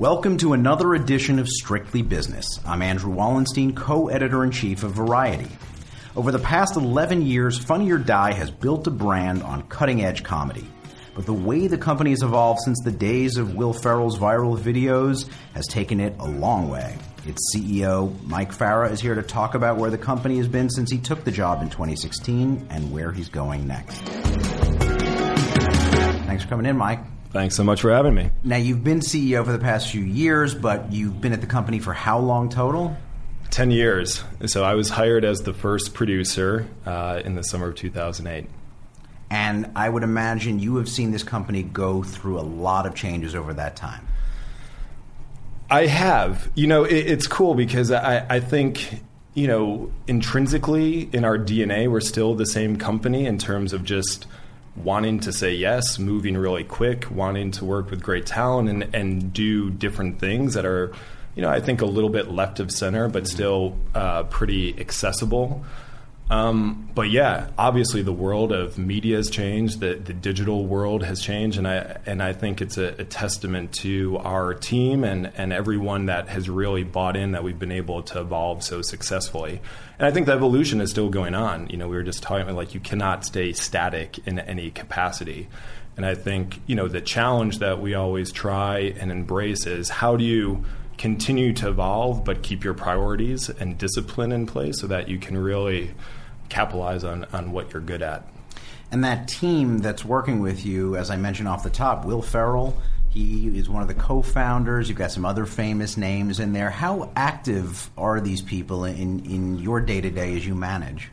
Welcome to another edition of Strictly Business. I'm Andrew Wallenstein, co editor in chief of Variety. Over the past 11 years, Funny or Die has built a brand on cutting edge comedy. But the way the company has evolved since the days of Will Ferrell's viral videos has taken it a long way. Its CEO, Mike Farah, is here to talk about where the company has been since he took the job in 2016 and where he's going next. Thanks for coming in, Mike. Thanks so much for having me. Now, you've been CEO for the past few years, but you've been at the company for how long total? 10 years. So I was hired as the first producer uh, in the summer of 2008. And I would imagine you have seen this company go through a lot of changes over that time. I have. You know, it, it's cool because I, I think, you know, intrinsically in our DNA, we're still the same company in terms of just wanting to say yes, moving really quick, wanting to work with great talent and, and do different things that are, you know, I think a little bit left of center, but still uh, pretty accessible. Um, but yeah, obviously the world of media has changed. The, the digital world has changed, and I and I think it's a, a, testament to our team and and everyone that has really bought in that we've been able to evolve so successfully. And I think the evolution is still going on. You know, we were just talking about like you cannot stay static in any capacity. And I think you know the challenge that we always try and embrace is how do you continue to evolve but keep your priorities and discipline in place so that you can really capitalize on, on what you're good at. And that team that's working with you, as I mentioned off the top, Will Ferrell, he is one of the co-founders. You've got some other famous names in there. How active are these people in, in your day to day as you manage?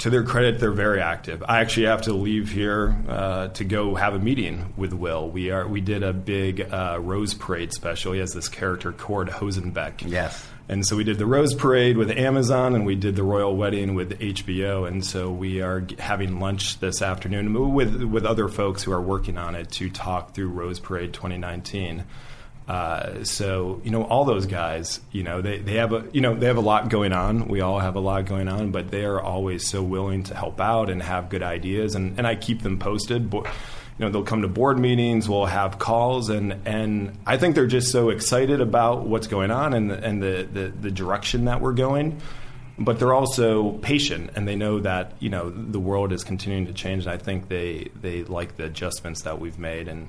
To their credit, they're very active. I actually have to leave here uh, to go have a meeting with Will. We are we did a big uh, Rose Parade special. He has this character Cord Hosenbeck. Yes and so we did the Rose Parade with Amazon, and we did the Royal Wedding with HBO. And so we are having lunch this afternoon with with other folks who are working on it to talk through Rose Parade 2019. Uh, so you know all those guys, you know they, they have a you know they have a lot going on. We all have a lot going on, but they are always so willing to help out and have good ideas, and, and I keep them posted. But you know they'll come to board meetings. We'll have calls. And and I think they're just so excited about what's going on and the, and the, the, the direction that we're going. But they're also patient and they know that you know the world is continuing to change. And I think they they like the adjustments that we've made. And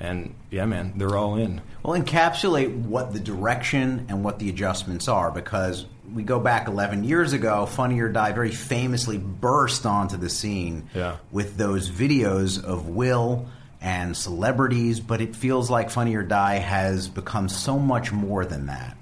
and yeah, man, they're all in. Well, encapsulate what the direction and what the adjustments are because we go back 11 years ago, Funny or Die very famously burst onto the scene yeah. with those videos of Will and celebrities, but it feels like Funny or Die has become so much more than that.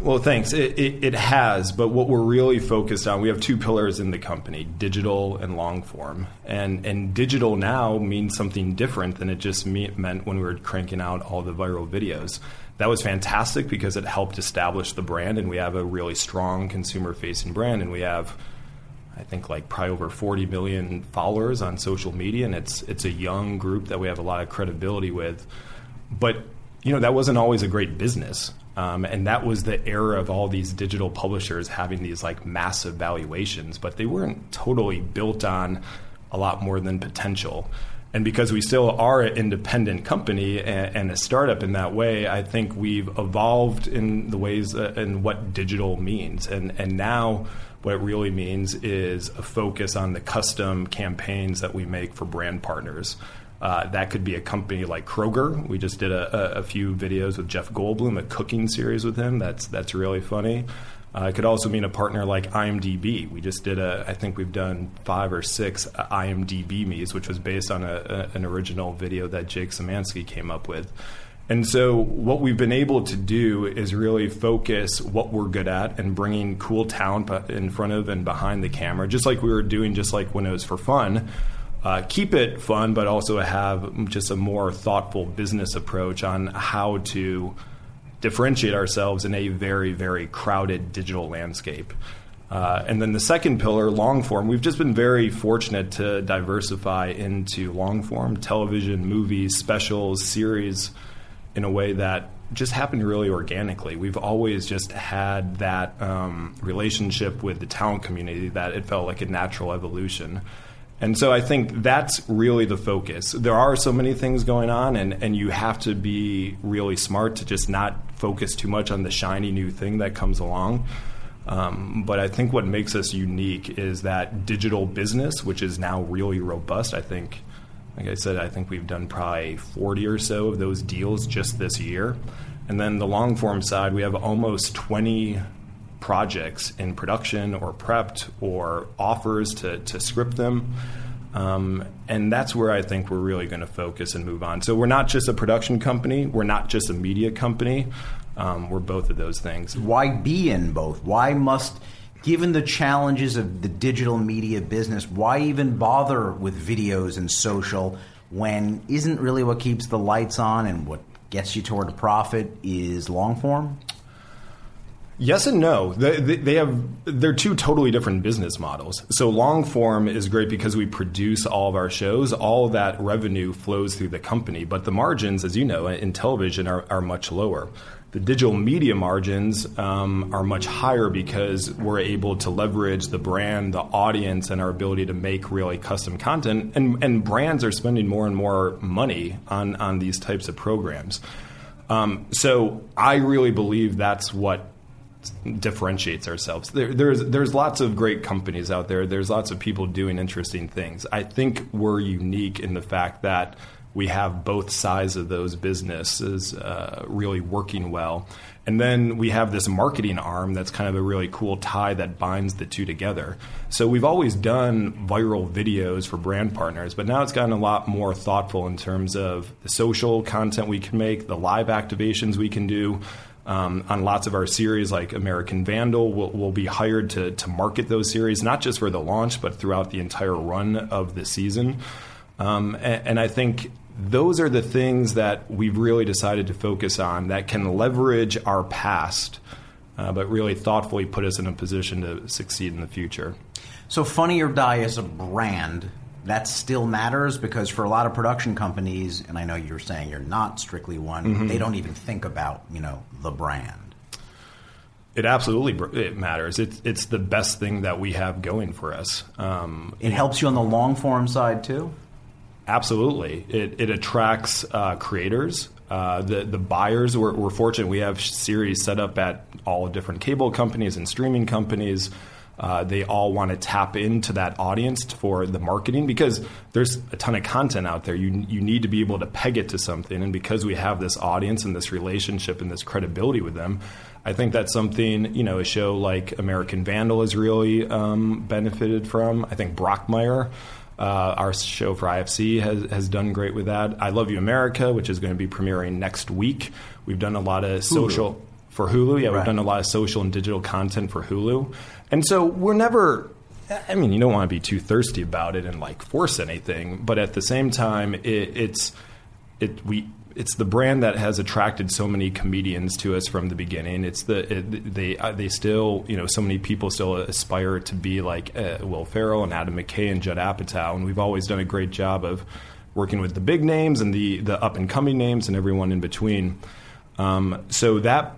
Well, thanks. It, it, it, has, but what we're really focused on, we have two pillars in the company: digital and long form. And and digital now means something different than it just meant when we were cranking out all the viral videos. That was fantastic because it helped establish the brand, and we have a really strong consumer-facing brand, and we have. I think like probably over 40 million followers on social media, and it's it's a young group that we have a lot of credibility with. But you know that wasn't always a great business. Um, and that was the era of all these digital publishers having these like massive valuations, but they weren't totally built on a lot more than potential. And because we still are an independent company and, and a startup in that way, I think we've evolved in the ways uh, and what digital means. And and now what it really means is a focus on the custom campaigns that we make for brand partners. Uh, that could be a company like Kroger. We just did a, a, a, few videos with Jeff Goldblum, a cooking series with him. That's that's really funny. Uh, it could also mean a partner like IMDb. We just did a, I think we've done five or six IMDb me's, which was based on a, an original video that Jake Szymanski came up with. And so, what we've been able to do is really focus what we're good at and bringing cool talent in front of and behind the camera, just like we were doing, just like when it was for fun uh, keep it fun, but also have just a more thoughtful business approach on how to differentiate ourselves in a very, very crowded digital landscape. Uh, and then the second pillar, long form, we've just been very fortunate to diversify into long form television, movies, specials, series in a way that just happened really organically. We've always just had that um, relationship with the talent community that it felt like a natural evolution. And so I think that's really the focus. There are so many things going on, and, and you have to be really smart to just not focus too much on the shiny new thing that comes along. Um, but I think what makes us unique is that digital business, which is now really robust. I think, like I said, I think we've done probably 40 or so of those deals just this year. And then the long form side, we have almost 20 projects in production or prepped or offers to, to script them. Um, and that's where I think we're really going to focus and move on. So we're not just a production company, we're not just a media company. Um, we're both of those things. Why be in both? Why must, given the challenges of the digital media business, why even bother with videos and social when isn't really what keeps the lights on and what gets you toward a profit is long form? Yes and no. They, they, have they're two totally different business models. So long form is great because we produce all of our shows. All that revenue flows through the company, but the margins, as you know, in television are, are much lower. The digital media margins um, are much higher because we're able to leverage the brand, the audience, and our ability to make really custom content. And, and brands are spending more and more money on, on these types of programs. Um, so I really believe that's what differentiates ourselves. There, there's there's lots of great companies out there. There's lots of people doing interesting things. I think we're unique in the fact that we have both sides of those businesses uh, really working well. And then we have this marketing arm that's kind of a really cool tie that binds the two together. So we've always done viral videos for brand partners, but now it's gotten a lot more thoughtful in terms of the social content we can make, the live activations we can do. Um, on lots of our series, like American Vandal, we'll, we'll, be hired to, to market those series, not just for the launch, but throughout the entire run of the season. Um, and, and, I think those are the things that we've really decided to focus on that can leverage our past, uh, but really thoughtfully put us in a position to succeed in the future. So, Funny or Die is a brand that still matters because for a lot of production companies, and I know you're saying you're not strictly one, mm-hmm. they don't even think about you know the brand. It absolutely it matters. It's it's the best thing that we have going for us. Um, it helps you on the long form side too. Absolutely, it it attracts uh, creators. Uh, the the buyers we're, we're fortunate we have series set up at all different cable companies and streaming companies. Uh, they all want to tap into that audience for the marketing because there's a ton of content out there. You you need to be able to peg it to something, and because we have this audience and this relationship and this credibility with them, I think that's something you know a show like American Vandal has really um, benefited from. I think Brockmire. Uh, our show for IFC has, has done great with that. I Love You America, which is going to be premiering next week. We've done a lot of social for Hulu. Yeah, we've done a lot of social and digital content for Hulu. And so we're never I mean, you don't want to be too thirsty about it and like force anything, but at the same time, it, it's it we it's the brand that has attracted so many comedians to us from the beginning. It's the it, they uh, they still you know so many people still aspire to be like uh, Will Ferrell and Adam McKay and Judd Apatow, and we've always done a great job of working with the big names and the the up and coming names and everyone in between. Um, so that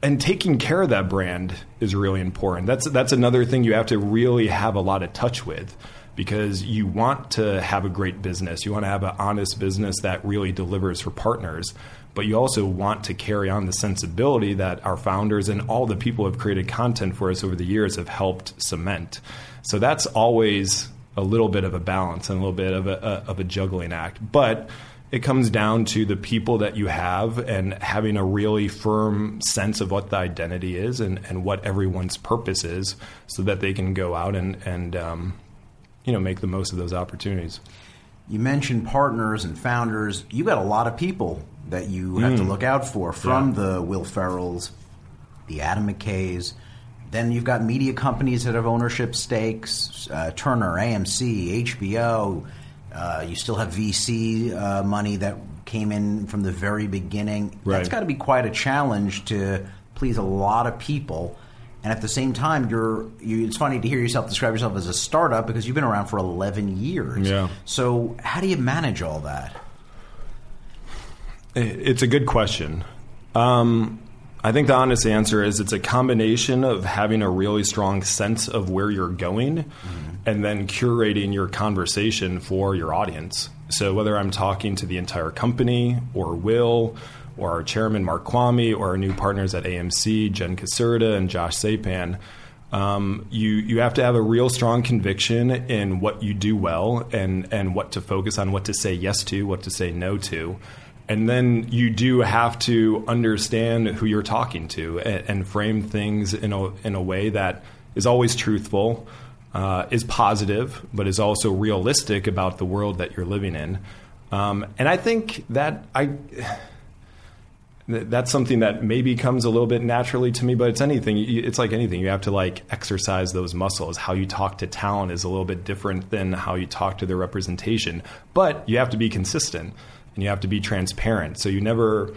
and taking care of that brand is really important. That's that's another thing you have to really have a lot of touch with because you want to have a great business. You want to have an honest business that really delivers for partners, but you also want to carry on the sensibility that our founders and all the people who have created content for us over the years have helped cement. So that's always a little bit of a balance and a little bit of a, of a juggling act. But it comes down to the people that you have and having a really firm sense of what the identity is and, and what everyone's purpose is so that they can go out and, and um, you know make the most of those opportunities you mentioned partners and founders you got a lot of people that you have mm. to look out for from yeah. the will ferrells the adam mckays then you've got media companies that have ownership stakes uh, turner amc hbo uh, you still have VC uh, money that came in from the very beginning. Right. That's got to be quite a challenge to please a lot of people. And at the same time, you're you, it's funny to hear yourself describe yourself as a startup because you've been around for 11 years. Yeah. So how do you manage all that? It's a good question. Um, I think the honest answer is it's a combination of having a really strong sense of where you're going mm-hmm and then curating your conversation for your audience. So whether I'm talking to the entire company or Will or our chairman Mark Kvamme or our new partners at AMC, Jen Caserta and Josh Sapan, um, you you have to have a real strong conviction in what you do well and and what to focus on, what to say yes to, what to say no to. And then you do have to understand who you're talking to and, and frame things in a, in a way that is always truthful, uh, is positive, but is also realistic about the world that you're living in. Um, and I think that I that's something that maybe comes a little bit naturally to me but it's anything it's like anything. You have to like exercise those muscles. How you talk to talent is a little bit different than how you talk to their representation. But you have to be consistent and you have to be transparent. So you never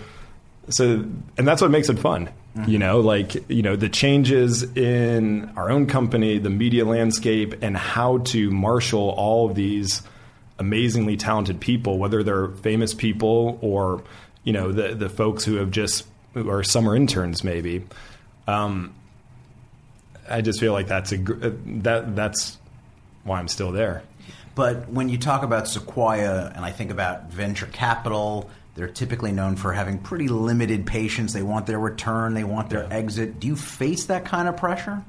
so and that's what makes it fun mm-hmm. you know? Like you know the changes in our own company the media landscape and how to marshal all of these amazingly talented people whether they're famous people or you know the the folks who have just who are summer interns maybe. Um, I just feel like that's a uh, that that's why I'm still there. But when you talk about Sequoia, and I think about venture capital, they're typically known for having pretty limited patience. They want their return, they want their yeah. exit. Do you face that kind of pressure?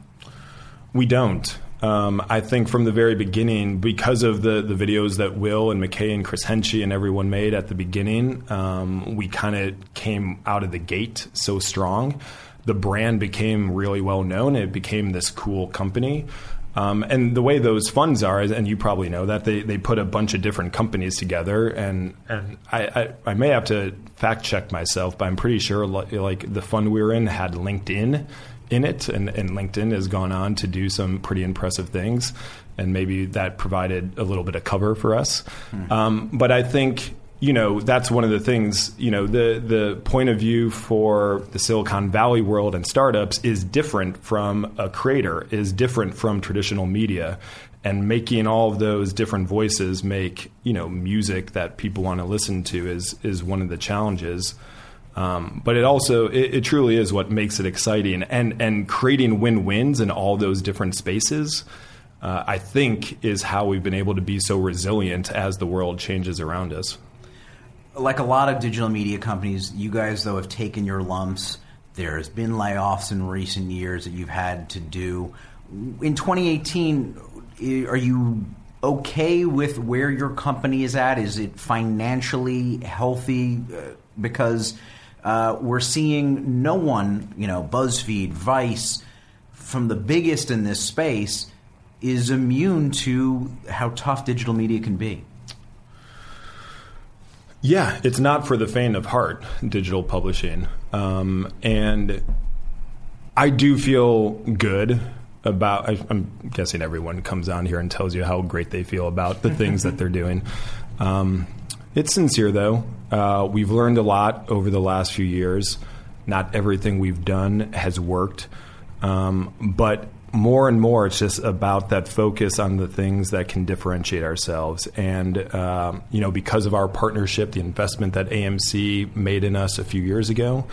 We don't. Um, I think from the very beginning, because of the, the videos that Will and McKay and Chris Henchy and everyone made at the beginning, um, we kind of came out of the gate so strong. The brand became really well known. It became this cool company. Um, and the way those funds are, and you probably know that they, they put a bunch of different companies together, and and I, I, I may have to fact check myself, but I'm pretty sure like the fund we were in had LinkedIn in it, and, and LinkedIn has gone on to do some pretty impressive things, and maybe that provided a little bit of cover for us. Mm-hmm. Um, but I think you know that's one of the things you know the the point of view for the Silicon Valley world and startups is different from a creator is different from traditional media and making all of those different voices make you know music that people want to listen to is is one of the challenges um, but it also it, it, truly is what makes it exciting and and creating win wins in all those different spaces. Uh, I think is how we've been able to be so resilient as the world changes around us. Like a lot of digital media companies, you guys though have taken your lumps. There's been layoffs in recent years that you've had to do. In 2018, are you okay with where your company is at? Is it financially healthy? Uh, because uh, we're seeing no one, you know, BuzzFeed, Vice, from the biggest in this space, is immune to how tough digital media can be. Yeah, it's not for the faint of heart, digital publishing. Um, and I do feel good about, I, am guessing everyone comes on here and tells you how great they feel about the things that they're doing. Um, it's sincere, though. Uh, we've learned a lot over the last few years. Not everything we've done has worked, um, but more and more, it's just about that focus on the things that can differentiate ourselves. And um, you know, because of our partnership, the investment that AMC made in us a few years ago,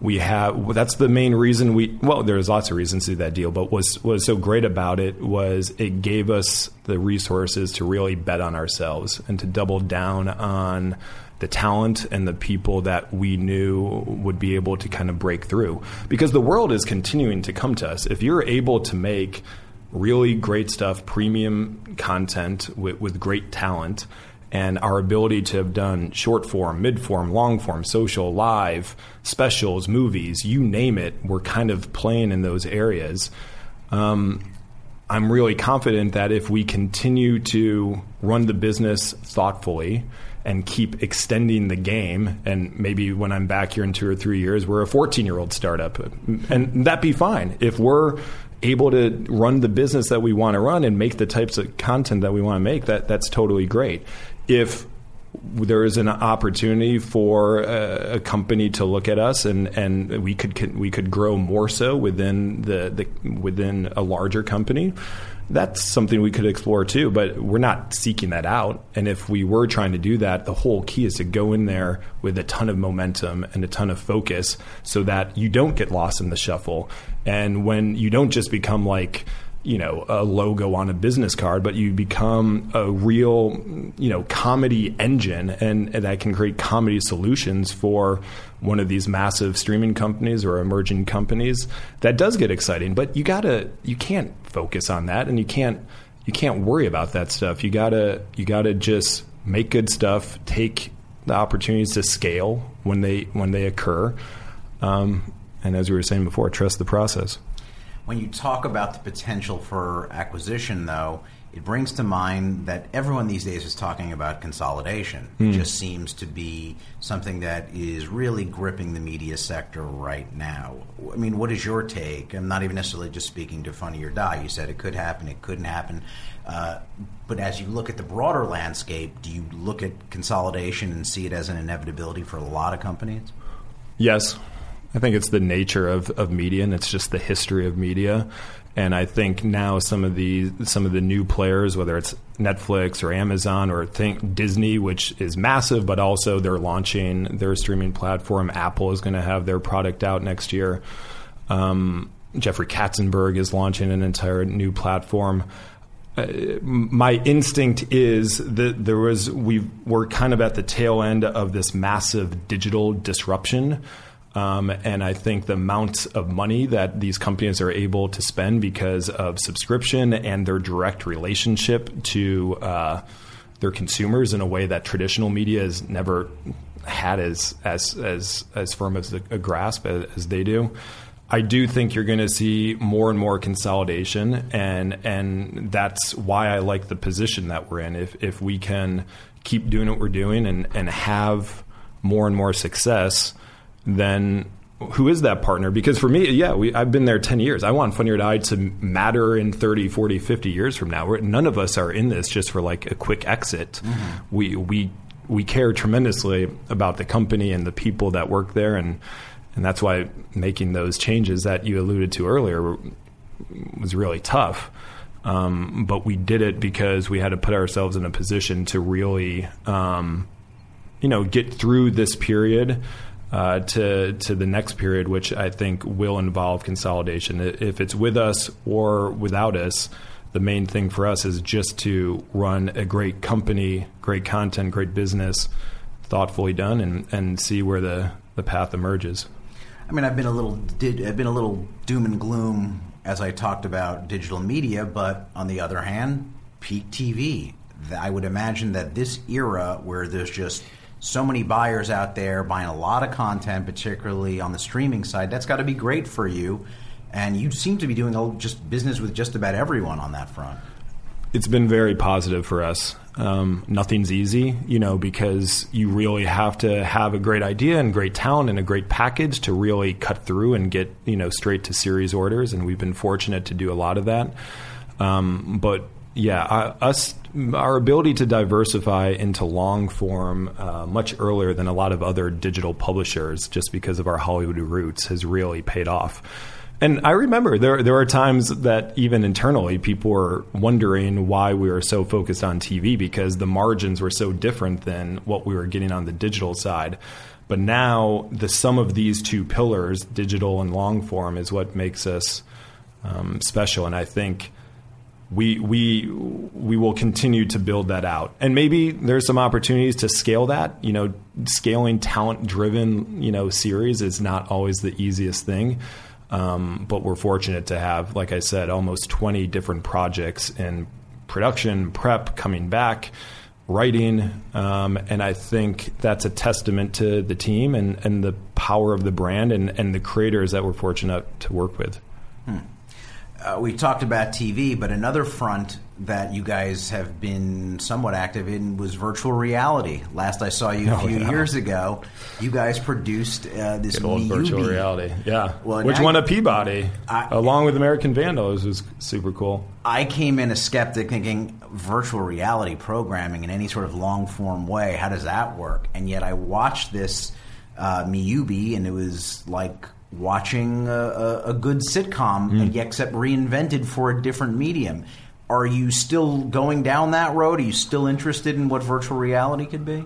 we have that's the main reason we well there's lots of reasons to that deal but was was so great about it was it gave us the resources to really bet on ourselves and to double down on the talent and the people that we knew would be able to kind of break through because the world is continuing to come to us if you're able to make really great stuff premium content with, with great talent and our ability to have done short form, mid form, long form, social, live, specials, movies, you name it, we're kind of playing in those areas. Um, I'm really confident that if we continue to run the business thoughtfully and keep extending the game, and maybe when I'm back here in two or three years, we're a 14 year old startup, and that'd be fine. If we're able to run the business that we want to run and make the types of content that we want to make, that that's totally great. If there is an opportunity for a, a, company to look at us and, and we could we could grow more so within the, the within a larger company. That's something we could explore too but we're not seeking that out. And if we were trying to do that the whole key is to go in there with a ton of momentum and a ton of focus so that you don't get lost in the shuffle. And when you don't just become like you know a logo on a business card, but you become a real you know comedy engine, and, and, that can create comedy solutions for one of these massive streaming companies or emerging companies. That does get exciting, but you gotta you can't focus on that, and you can't you can't worry about that stuff. You gotta you gotta just make good stuff, take the opportunities to scale when they when they occur, um, and as we were saying before, trust the process. When you talk about the potential for acquisition, though, it brings to mind that everyone these days is talking about consolidation. Mm. It hmm. just seems to be something that is really gripping the media sector right now. I mean, what is your take? I'm not even necessarily just speaking to Funny or Die. You said it could happen, it couldn't happen. Uh, but as you look at the broader landscape, do you look at consolidation and see it as an inevitability for a lot of companies? Yes, I think it's the nature of, of media, and it's just the history of media. And I think now some of the some of the new players, whether it's Netflix or Amazon or think Disney, which is massive, but also they're launching their streaming platform. Apple is going to have their product out next year. Um, Jeffrey Katzenberg is launching an entire new platform. Uh, my instinct is that there was we were kind of at the tail end of this massive digital disruption um, and I think the amount of money that these companies are able to spend because of subscription and their direct relationship to uh, their consumers in a way that traditional media has never had as as as as firm as a, a grasp as, as they do. I do think you're going to see more and more consolidation, and and that's why I like the position that we're in. If if we can keep doing what we're doing and and have more and more success, then who is that partner? Because for me, yeah, we, I've been there 10 years. I want Funny or Die to matter in 30, 40, 50 years from now. We're, none of us are in this just for like a quick exit. Mm-hmm. We, we, we care tremendously about the company and the people that work there. And, and that's why making those changes that you alluded to earlier was really tough. Um, but we did it because we had to put ourselves in a position to really, um, you know, get through this period uh, to to the next period, which I think will involve consolidation. If it's with us or without us, the main thing for us is just to run a great company, great content, great business, thoughtfully done, and, and see where the, the path emerges. I mean, I've been a little did, I've been a little doom and gloom as I talked about digital media, but on the other hand, peak TV. I would imagine that this era where there's just so many buyers out there buying a lot of content, particularly on the streaming side. That's got to be great for you. And you seem to be doing just business with just about everyone on that front. It's been very positive for us. Um, nothing's easy, you know, because you really have to have a great idea and great talent and a great package to really cut through and get, you know, straight to series orders. And we've been fortunate to do a lot of that. Um, but yeah, us our ability to diversify into long form uh, much earlier than a lot of other digital publishers, just because of our Hollywood roots, has really paid off. And I remember there there are times that even internally people were wondering why we were so focused on TV because the margins were so different than what we were getting on the digital side. But now the sum of these two pillars, digital and long form, is what makes us um, special. And I think we we we will continue to build that out. And maybe there's some opportunities to scale that. You know scaling talent driven you know series is not always the easiest thing. Um, but we're fortunate to have like i said almost 20 different projects in production prep coming back writing. Um, and i think that's a testament to the team and, and the power of the brand and, and the creators that we're fortunate to work with. Hmm uh, we talked about TV, but another front that you guys have been somewhat active in was virtual reality. Last I saw you a oh, few yeah. years ago, you guys produced uh, this Good old virtual reality. Yeah, well, which won a Peabody I, along with American Vandal. It was super cool. I came in a skeptic, thinking virtual reality programming in any sort of long form way. How does that work? And yet, I watched this uh, Miyubi, and it was like watching a, a, good sitcom, mm. except reinvented for a different medium. Are you still going down that road? Are you still interested in what virtual reality could be?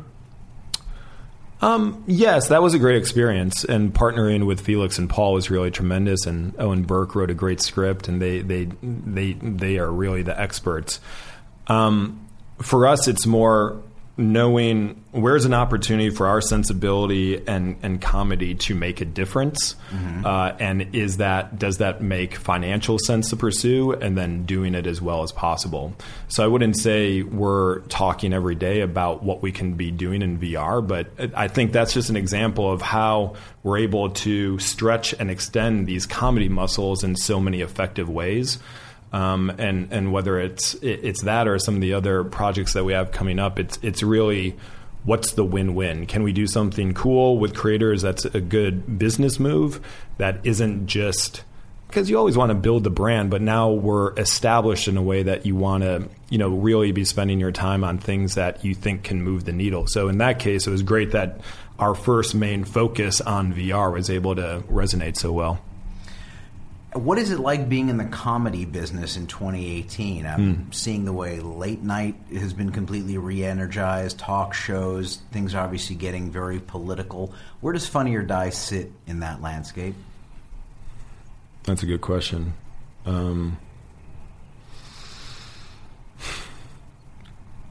Um, yes, that was a great experience, and partnering with Felix and Paul was really tremendous. And Owen Burke wrote a great script, and they they they they are really the experts. Um, for us, it's more knowing where's an opportunity for our sensibility and, and comedy to make a difference mm-hmm. uh, and is that does that make financial sense to pursue and then doing it as well as possible so i wouldn't say we're talking every day about what we can be doing in vr but i think that's just an example of how we're able to stretch and extend these comedy muscles in so many effective ways um, and and whether it's it's that or some of the other projects that we have coming up, it's it's really what's the win-win? Can we do something cool with creators that's a good business move that isn't just because you always want to build the brand, but now we're established in a way that you want to, you know, really be spending your time on things that you think can move the needle. So in that case, it was great that our first main focus on VR was able to resonate so well. What is it like being in the comedy business in 2018? I'm mm. seeing the way late night has been completely re energized, talk shows, things are obviously getting very political. Where does Funny or Die sit in that landscape? That's a good question. Um,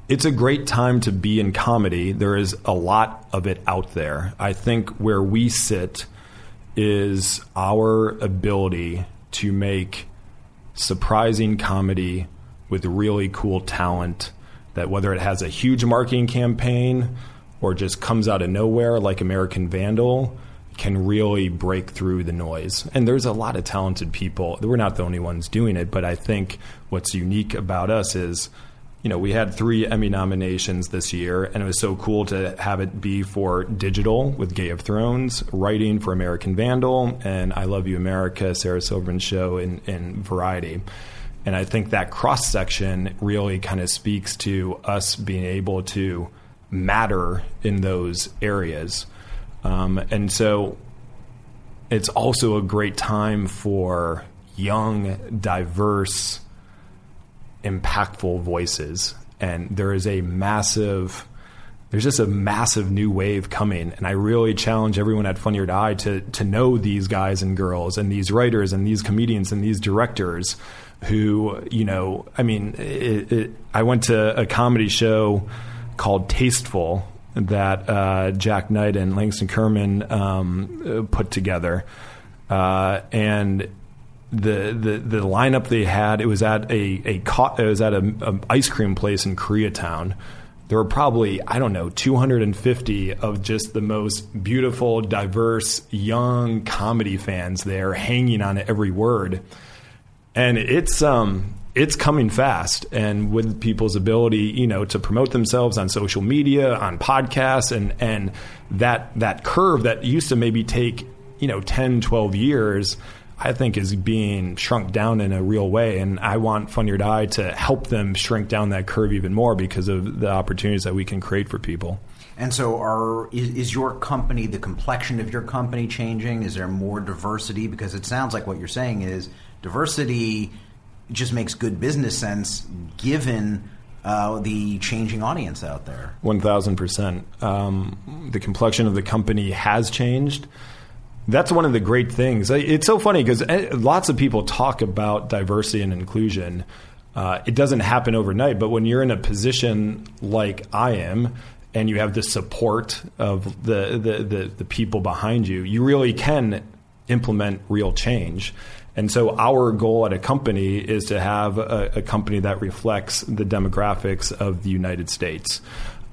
it's a great time to be in comedy. There is a lot of it out there. I think where we sit is our ability to make surprising comedy with really cool talent that whether it has a huge marketing campaign or just comes out of nowhere like American Vandal can really break through the noise. And there's a lot of talented people. We're not the only ones doing it, but I think what's unique about us is you know, we had three Emmy nominations this year, and it was so cool to have it be for digital with Gay of Thrones, writing for American Vandal, and I Love You America, Sarah Silverman's show in, in Variety. And I think that cross section really kind of speaks to us being able to matter in those areas. Um, and so it's also a great time for young, diverse, impactful voices. And there is a massive, there's just a massive new wave coming. And I really challenge everyone at Funny or Die to, to know these guys and girls and these writers and these comedians and these directors who, you know, I mean, it, it, I went to a comedy show called Tasteful that uh, Jak Knight and Langston Kerman um, put together. Uh, and the, the the lineup they had. It was at a a it was at a, a ice cream place in Koreatown. There were probably I don't know 250 of just the most beautiful, diverse, young comedy fans there, hanging on every word, and it's um it's coming fast and with people's ability you know to promote themselves on social media on podcasts and and that that curve that used to maybe take you know 10 12 years I think is being shrunk down in a real way. And I want Funny or Die to help them shrink down that curve even more because of the opportunities that we can create for people. And so, are is, is, your company the complexion of your company changing? Is there more diversity? Because it sounds like what you're saying is diversity just makes good business sense given uh, the changing audience out there. One thousand percent. Um, the complexion of the company has changed. That's one of the great things. It's so funny because eh, lots of people talk about diversity and inclusion. Uh, it doesn't happen overnight, but when you're in a position like I am, and you have the support of the, the, the, the people behind you, you really can implement real change. And so our goal at a company is to have a, a company that reflects the demographics of the United States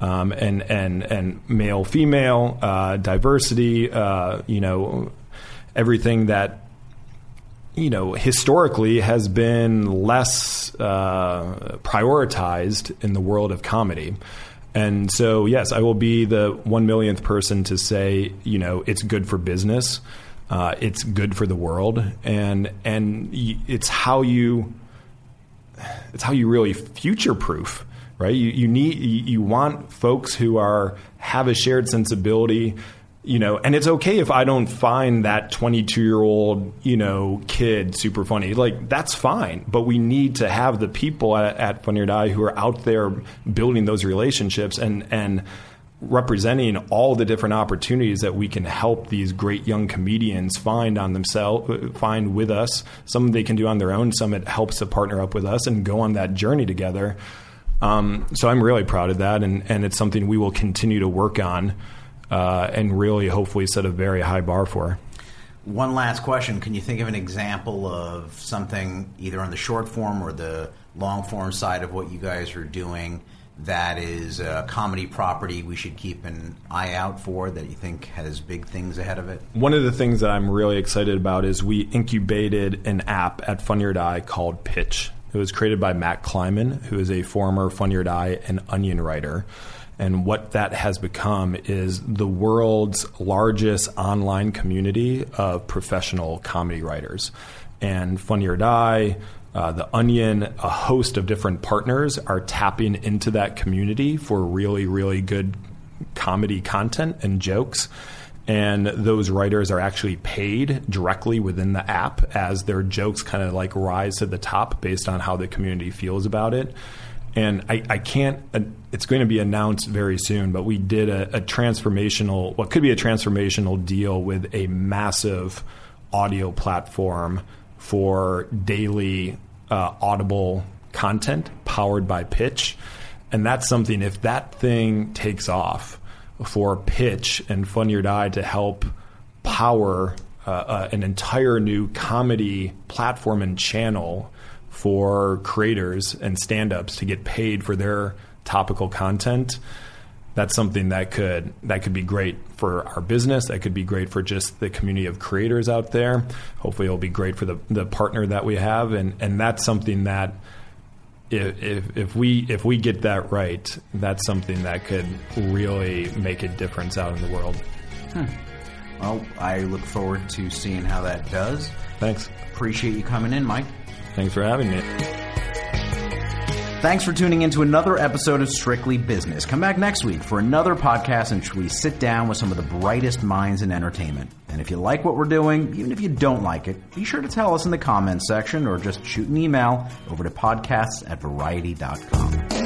um, and and and male female uh, diversity. Uh, you know, everything that you know historically has been less uh, prioritized in the world of comedy. And so, yes, I will be the one millionth person to say, you know, it's good for business, uh, it's good for the world, and and it's how you, it's how you really future proof right? You, you need you want folks who are have a shared sensibility, you know, and it's okay if I don't find that 22 year old, you know, kid super funny. Like that's fine, but we need to have the people at, at Funny or Die who are out there building those relationships and and representing all the different opportunities that we can help these great young comedians find on themselves, find with us. Some they can do on their own. Some it helps to partner up with us and go on that journey together. Um, so I'm really proud of that, and, and it's something we will continue to work on uh, and really hopefully set a very high bar for. One last question. Can you think of an example of something either on the short form or the long form side of what you guys are doing that is a comedy property we should keep an eye out for that you think has big things ahead of it? One of the things that I'm really excited about is we incubated an app at Funny or Die called Pitch. It was created by Matt Klinman, who is a former Funny or Die and Onion writer. And what that has become is the world's largest online community of professional comedy writers. And Funny or Die, uh, the Onion, a host of different partners are tapping into that community for really, really good comedy content and jokes. And those writers are actually paid directly within the app as their jokes kind of like rise to the top based on how the community feels about it. And I, I can't, uh, it's going to be announced very soon, but we did a, a transformational, what could be a transformational deal with a massive audio platform for daily uh, audible content powered by pitch. And that's something, if that thing takes off for pitch and Funny or Die to help power uh, uh, an entire new comedy platform and channel for creators and stand ups to get paid for their topical content that's something that could that could be great for our business. That could be great for just the community of creators out there. Hopefully, it'll be great for the the partner that we have, and and that's something that. If, if, if we if we get that right, that's something that could really make a difference out in the world. Hmm. Well, I look forward to seeing how that does. Thanks. Appreciate you coming in, Mike. Thanks for having me. Thanks for tuning in to another episode of Strictly Business. Come back next week for another podcast in which we sit down with some of the brightest minds in entertainment. And if you like what we're doing, even if you don't like it, be sure to tell us in the comments section or just shoot an email over to podcasts at variety.com.